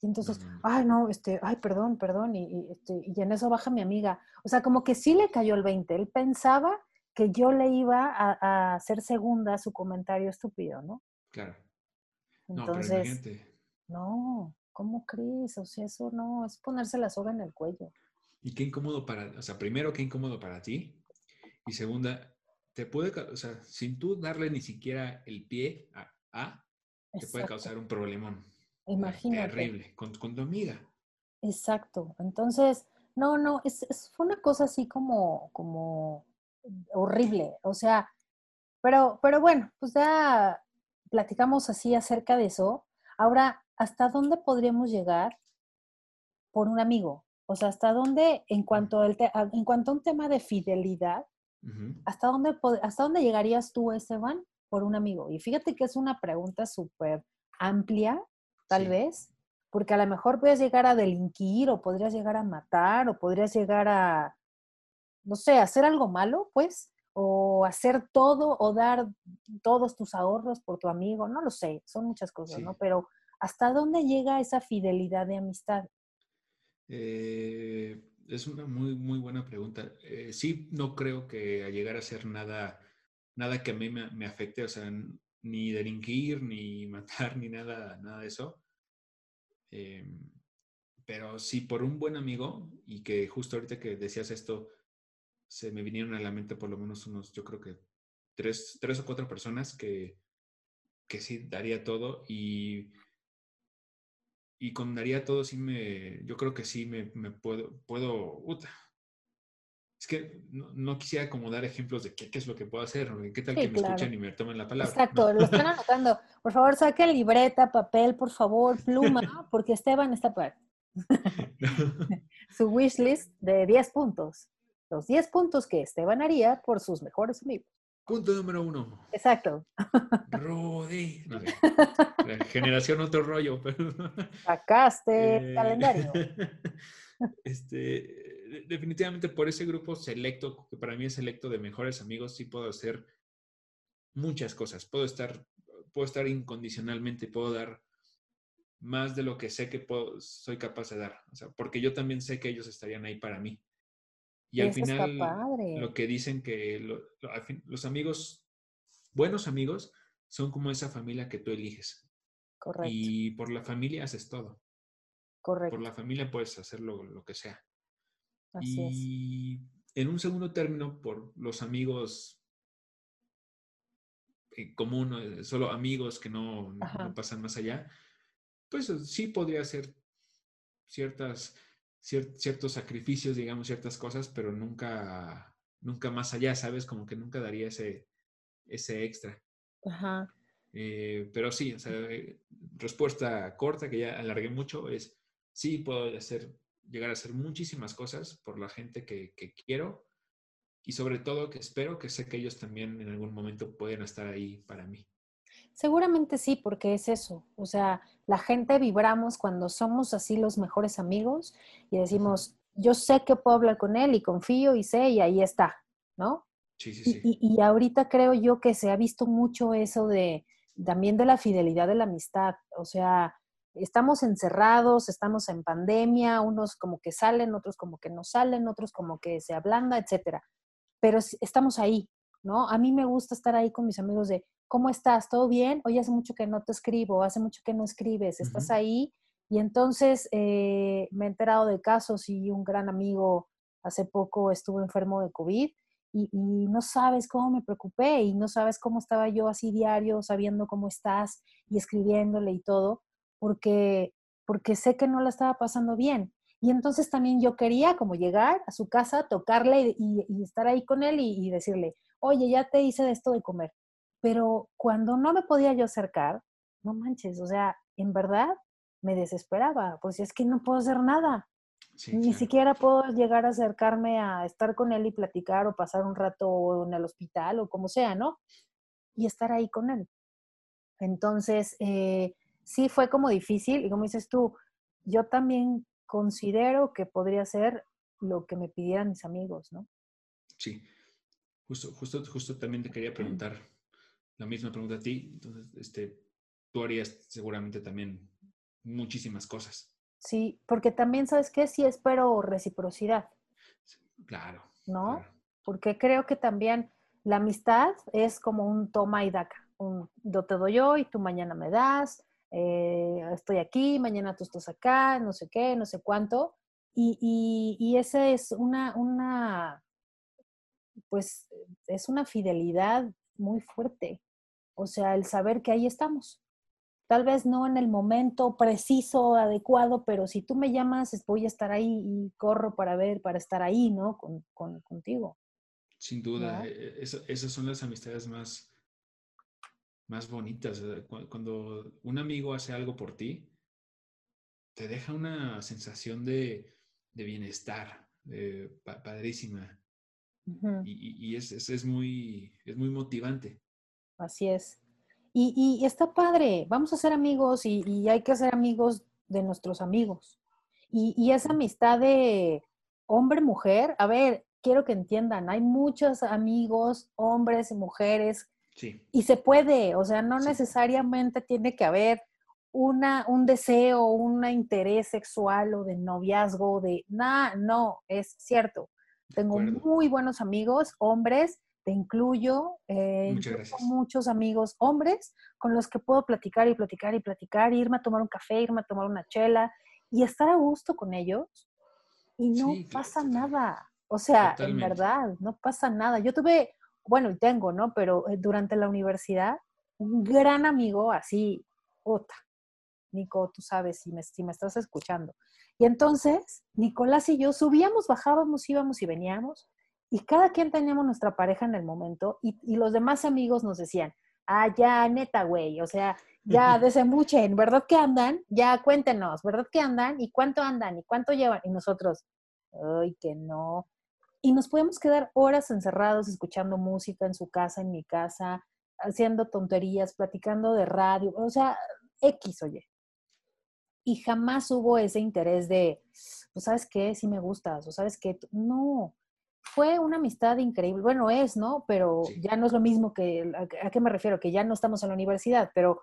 Y entonces, ay, no, este, ay, perdón, perdón, y, y, este, y en eso baja mi amiga. O sea, como que sí le cayó el 20. Él pensaba que yo le iba a, hacer segunda a su comentario estúpido, ¿no? Claro. Entonces, no, ¿cómo crees? O sea, eso no, es ponerse la soga en el cuello. Y qué incómodo para, o sea, primero, qué incómodo para ti. Y segunda, te puede, o sea, sin tú darle ni siquiera el pie a, te puede causar un problemón. Imagínate. Terrible, con, con tu amiga. Exacto. Entonces, no, no, es, fue una cosa así como, como horrible. O sea, pero, pero bueno, pues ya platicamos así acerca de eso. Ahora, ¿hasta dónde podríamos llegar por un amigo? O sea, ¿hasta dónde, en cuanto, el en cuanto a un tema de fidelidad, ¿hasta, dónde, ¿hasta dónde llegarías tú, Esteban, por un amigo? Y fíjate que es una pregunta súper amplia, tal vez, porque a lo mejor puedes llegar a delinquir o podrías llegar a matar o podrías llegar a, no sé, hacer algo malo, pues, o hacer todo o dar todos tus ahorros por tu amigo, no lo sé, son muchas cosas, ¿no? Pero ¿hasta dónde llega esa fidelidad de amistad? Eh, es una muy, muy buena pregunta. Eh, sí, no creo que a llegar a ser nada, nada que a mí me, me afecte, o sea, ni delinquir, ni matar, ni nada, nada de eso. Em, pero sí, por un buen amigo, y que justo ahorita que decías esto, se me vinieron a la mente por lo menos unos, yo creo que tres, tres o cuatro personas que, que sí daría todo y, y con daría todo sí me, yo creo que sí me, me puedo, puedo, es que no, quisiera como dar ejemplos de qué, qué, es lo que puedo hacer, qué tal que me escuchen y me tomen la palabra. Exacto, lo están anotando. Por favor, saquen libreta, papel, por favor, pluma, porque Esteban está para su wish list de 10 puntos. Los 10 puntos que Esteban haría por sus mejores amigos. Punto número uno. Exacto. Rodi. Generación otro rollo. Sacaste el eh, calendario. Este, definitivamente por ese grupo selecto, que para mí es selecto de mejores amigos, sí puedo hacer muchas cosas. Puedo estar, puedo estar incondicionalmente, puedo dar más de lo que sé que puedo, soy capaz de dar. O sea, porque yo también sé que ellos estarían ahí para mí. Y al final, lo que dicen que los amigos, buenos amigos, son como esa familia que tú eliges. Correcto. Y por la familia haces todo. Correcto. Por la familia puedes hacer lo que sea y en un segundo término, por los amigos en común, eh, solo amigos que no, pasan más allá, pues sí podría ser ciertas, ciertos sacrificios, digamos, ciertas cosas, pero nunca, nunca más allá, ¿sabes? Como que nunca daría ese, ese extra. Ajá. Eh, pero sí, o sea, respuesta corta, que ya alargué mucho, es sí puedo hacer llegar a hacer muchísimas cosas por la gente que, quiero y sobre todo que espero que sé que ellos también en algún momento pueden estar ahí para mí. Seguramente sí, porque es eso. O sea, la gente vibramos cuando somos así los mejores amigos y decimos, yo sé que puedo hablar con él y confío y sé y ahí está, ¿no? Sí, sí, sí. Y, y, ahorita creo yo que se ha visto mucho eso de también de la fidelidad de la amistad. O sea, estamos encerrados, estamos en pandemia, unos como que salen, otros como que no salen, otros como que se ablanda, etcétera. Pero estamos ahí, ¿no? A mí me gusta estar ahí con mis amigos de, ¿cómo estás? ¿Todo bien? Oye, hace mucho que no te escribo, hace mucho que no escribes, estás ahí. Y entonces eh, me he enterado de casos y un gran amigo hace poco estuvo enfermo de COVID y, y, no sabes cómo me preocupé y no sabes cómo estaba yo así diario, sabiendo cómo estás y escribiéndole y todo porque, porque sé que no la estaba pasando bien. Y entonces también yo quería como llegar a su casa, tocarle y, estar ahí con él y, decirle, oye, ya te hice de esto de comer. Pero cuando no me podía yo acercar, no manches, o sea, en verdad me desesperaba, pues es que no puedo hacer nada. Ni siquiera puedo llegar a acercarme a estar con él y platicar o pasar un rato en el hospital o como sea, ¿no? Y estar ahí con él. Entonces, eh, sí fue como difícil y como dices tú, yo también considero que podría ser lo que me pidieran mis amigos, ¿no? Sí, justo, justo, justo también te quería preguntar la misma pregunta a ti. Entonces, este, tú harías seguramente también muchísimas cosas. Sí, porque también, ¿sabes qué? Sí espero reciprocidad. Claro. ¿No? Porque creo que también La amistad es como un toma y daca. Un, yo te doy hoy, tú mañana me das, eh, estoy aquí, mañana tú estás acá, no sé qué, no sé cuánto. Y, y, y esa es una, una, pues, es una fidelidad muy fuerte. O sea, el saber que ahí estamos. Tal vez no en el momento preciso, adecuado, pero si tú me llamas, voy a estar ahí y corro para ver, para estar ahí, ¿no? Con, con, contigo. Sin duda, e, e, esas son las amistades más, más bonitas. Cuando un amigo hace algo por ti, te deja una sensación de, de bienestar, padrísima. Y, y es, es, muy, es muy motivante. Así es. Y, y, está padre, vamos a ser amigos y, y, hay que ser amigos de nuestros amigos. Y, esa amistad de hombre-mujer, a ver, quiero que entiendan, hay muchos amigos, hombres y mujeres, y se puede, o sea, no necesariamente tiene que haber una, un deseo, un interés sexual o de noviazgo, de nada, no, es cierto. Tengo muy buenos amigos, hombres, te incluyo. Eh, muchos amigos hombres con los que puedo platicar y platicar y platicar, irme a tomar un café, irme a tomar una chela y estar a gusto con ellos y no pasa nada. O sea, en verdad, no pasa nada. Yo tuve, bueno, y tengo, ¿no? Pero eh, durante la universidad, un gran amigo así, puta. Nico, tú sabes si me, si me estás escuchando. Y entonces, Nicolás y yo subíamos, bajábamos, íbamos y veníamos y cada quien teníamos nuestra pareja en el momento y, y los demás amigos nos decían, ah, ya, neta, güey, o sea, ya desembuchen, ¿verdad que andan? Ya cuéntenos, ¿verdad que andan? ¿Y cuánto andan? ¿Y cuánto llevan? Y nosotros, ay, que no. Y nos podemos quedar horas encerrados escuchando música en su casa, en mi casa, haciendo tonterías, platicando de radio, o sea, X, oye. Y jamás hubo ese interés de, pues, ¿sabes qué? Si me gustas, o ¿sabes qué? No, fue una amistad increíble. Bueno, es, ¿no? Pero ya no es lo mismo que, ¿a, qué me refiero? Que ya no estamos en la universidad, pero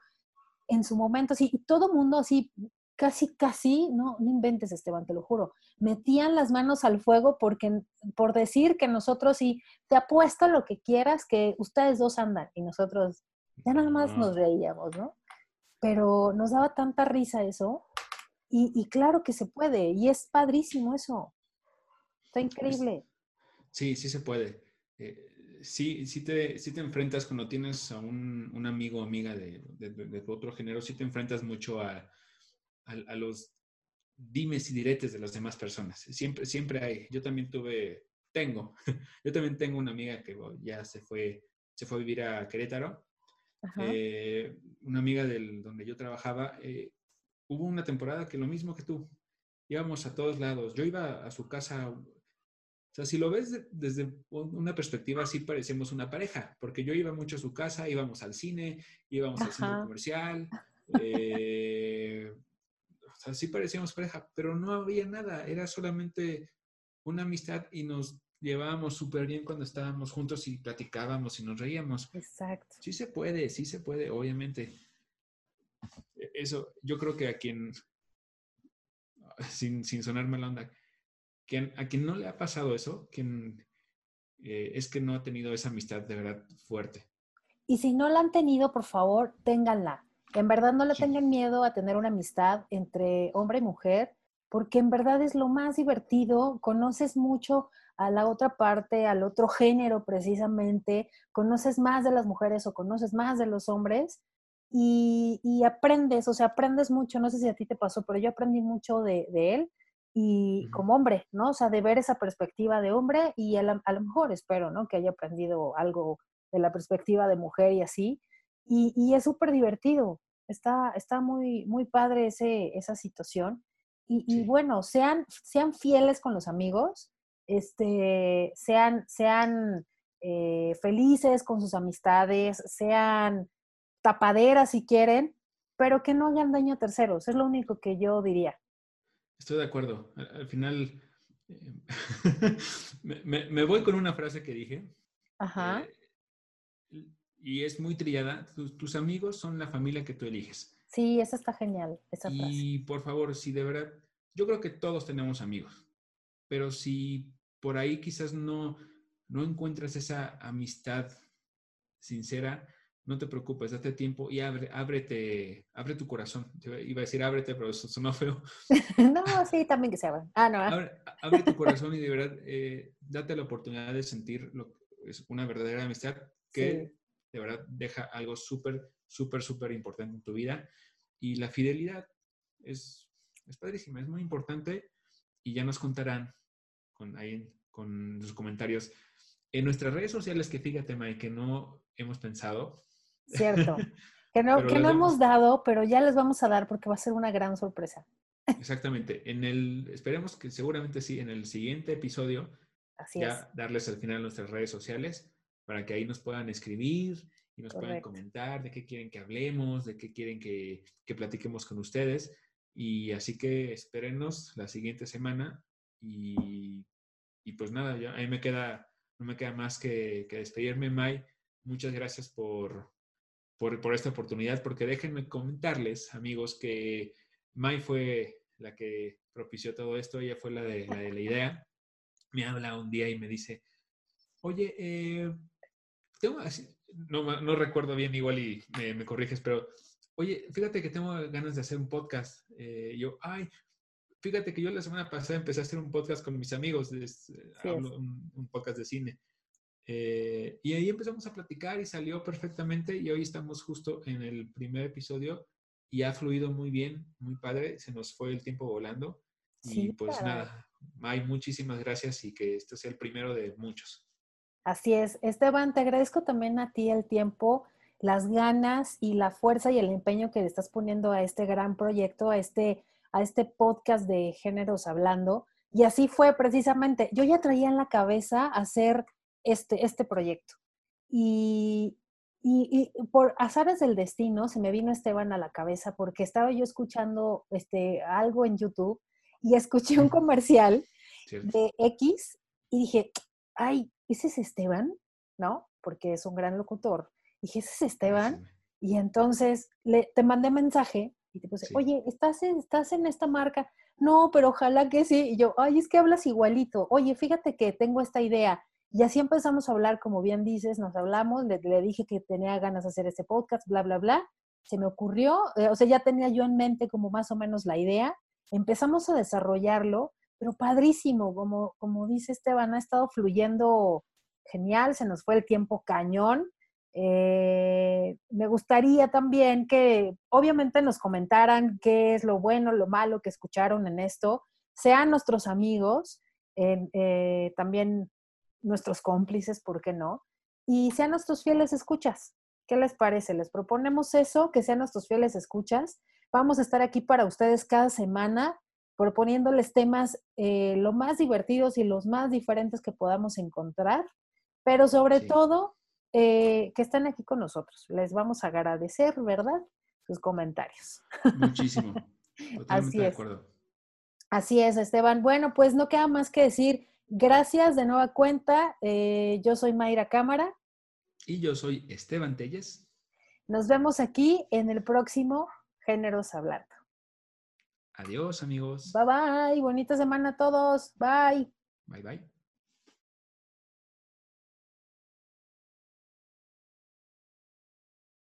en su momento, sí, y todo mundo así, casi, casi, no, no inventes, Esteban, te lo juro, metían las manos al fuego porque, por decir que nosotros sí, te apuesto lo que quieras, que ustedes dos andan, y nosotros ya nada más nos reíamos, ¿no? Pero nos daba tanta risa eso, y, y claro que se puede, y es padrísimo eso. Está pues increíble. Sí, sí se puede. Eh, sí, sí te, sí te enfrentas cuando tienes a un, un amigo o amiga de, de, otro género, sí te enfrentas mucho a, a, los dimes y diretes de las demás personas. Siempre, siempre hay. Yo también tuve, tengo, yo también tengo una amiga que ya se fue, se fue a vivir a Querétaro. Eh, una amiga del, donde yo trabajaba, eh, hubo una temporada que lo mismo que tú, íbamos a todos lados. Yo iba a su casa o sea, si lo ves desde una perspectiva, sí parecemos una pareja, porque yo iba mucho a su casa, íbamos al cine, íbamos al cine comercial, eh, o sea, sí parecíamos pareja, pero no había nada, era solamente una amistad y nos llevábamos súper bien cuando estábamos juntos y platicábamos y nos reíamos. Exacto. Sí se puede, sí se puede, obviamente. E, eso, yo creo que a quien, sin, sin sonar mala onda, a quien no le ha pasado eso, quien, eh, es que no ha tenido esa amistad de verdad fuerte. Y si no la han tenido, por favor, ténganla. En verdad no le tengan miedo a tener una amistad entre hombre y mujer, porque en verdad es lo más divertido, conoces mucho a la otra parte, al otro género precisamente, conoces más de las mujeres o conoces más de los hombres y, aprendes, o sea, aprendes mucho, no sé si a ti te pasó, pero yo aprendí mucho de, de él y como hombre, ¿no? O sea, de ver esa perspectiva de hombre y a, lo mejor espero, ¿no? Que haya aprendido algo de la perspectiva de mujer y así. Y, y es súper divertido. Está, está muy, muy padre ese, esa situación. Y, y, bueno, sean, sean fieles con los amigos, este, sean, sean eh, felices con sus amistades, sean tapaderas si quieren, pero que no hagan daño a terceros. Es lo único que yo diría. Estoy de acuerdo. Al, final, eh, me, voy con una frase que dije. Ajá. Eh, y es muy trillada. Tus, amigos son la familia que tú eliges. Sí, esa está genial. Esa y por favor, si de verdad, yo creo que todos tenemos amigos, pero si por ahí quizás no, no encuentras esa amistad sincera, no te preocupes, date tiempo y abre, ábrete, abre tu corazón. Iba a decir ábrete, pero eso sonó feo. no, sí, también que se abra. Ah, no. Abre, tu corazón y de verdad, eh, date la oportunidad de sentir lo, es una verdadera amistad que de verdad deja algo súper, súper, súper importante en tu vida. Y la fidelidad es, es padrísima, es muy importante y ya nos contarán con, ahí, con los comentarios en nuestras redes sociales que fíjate, Mike, que no hemos pensado. Cierto. Que no, que no hemos dado, pero ya les vamos a dar porque va a ser una gran sorpresa. Exactamente. En el, esperemos que seguramente sí, en el siguiente episodio, ya darles al final nuestras redes sociales para que ahí nos puedan escribir y nos puedan comentar de qué quieren que hablemos, de qué quieren que, que platiquemos con ustedes. Y así que espérennos la siguiente semana y, y pues nada, ya, a mí me queda no me queda más que, despedirme, May. Muchas gracias por, por, esta oportunidad, porque déjenme comentarles, amigos, que May fue la que propició todo esto, ella fue la de la, idea. Me habla un día y me dice, oye, eh, no, recuerdo bien igual y me, corriges, pero oye, fíjate que tengo ganas de hacer un podcast. Eh, yo, ay, Fíjate que yo la semana pasada empecé a hacer un podcast con mis amigos, un, podcast de cine. Eh, y ahí empezamos a platicar y salió perfectamente y hoy estamos justo en el primer episodio y ha fluido muy bien, muy padre, se nos fue el tiempo volando. y pues nada, May, muchísimas gracias y que este sea el primero de muchos. Así es. Esteban, te agradezco también a ti el tiempo, las ganas y la fuerza y el empeño que le estás poniendo a este gran proyecto, a este a este podcast de géneros hablando. Y así fue precisamente. Yo ya traía en la cabeza hacer este, este proyecto. Y, y, por azares del destino se me vino Esteban a la cabeza porque estaba yo escuchando este, algo en YouTube y escuché un comercial de X y dije, ay, ¿ese es Esteban? ¿No? Porque es un gran locutor. dije, ¿ese es Esteban? Y entonces le, te mandé mensaje y te puse, oye, ¿estás en, ¿estás en esta marca? No, pero ojalá que sí. Y yo, ay, es que hablas igualito. Oye, fíjate que tengo esta idea. Y así empezamos a hablar, como bien dices, nos hablamos, le, dije que tenía ganas de hacer este podcast, bla, bla, bla. Se me ocurrió, eh, o sea, ya tenía yo en mente como más o menos la idea. Empezamos a desarrollarlo, pero padrísimo, como, como dice Esteban, ha estado fluyendo genial, se nos fue el tiempo cañón. Eh, me gustaría también que obviamente nos comentaran qué es lo bueno, lo malo que escucharon en esto, sean nuestros amigos, eh, también nuestros cómplices, ¿por qué no? Y sean nuestros fieles escuchas. ¿Qué les parece? Les proponemos eso, que sean nuestros fieles escuchas. Vamos a estar aquí para ustedes cada semana proponiéndoles temas eh, lo más divertidos y los más diferentes que podamos encontrar, pero sobre todo eh, que están aquí con nosotros. Les vamos a agradecer, ¿verdad? Sus comentarios. Muchísimo. Así es. De acuerdo. Así es, Esteban. Bueno, pues no queda más que decir gracias de nueva cuenta. Eh, yo soy Mayra Cámara. Y yo soy Esteban Telles. Nos vemos aquí en el próximo Géneros Hablando. Adiós, amigos. Bye bye. Bonita semana a todos. Bye. Bye bye.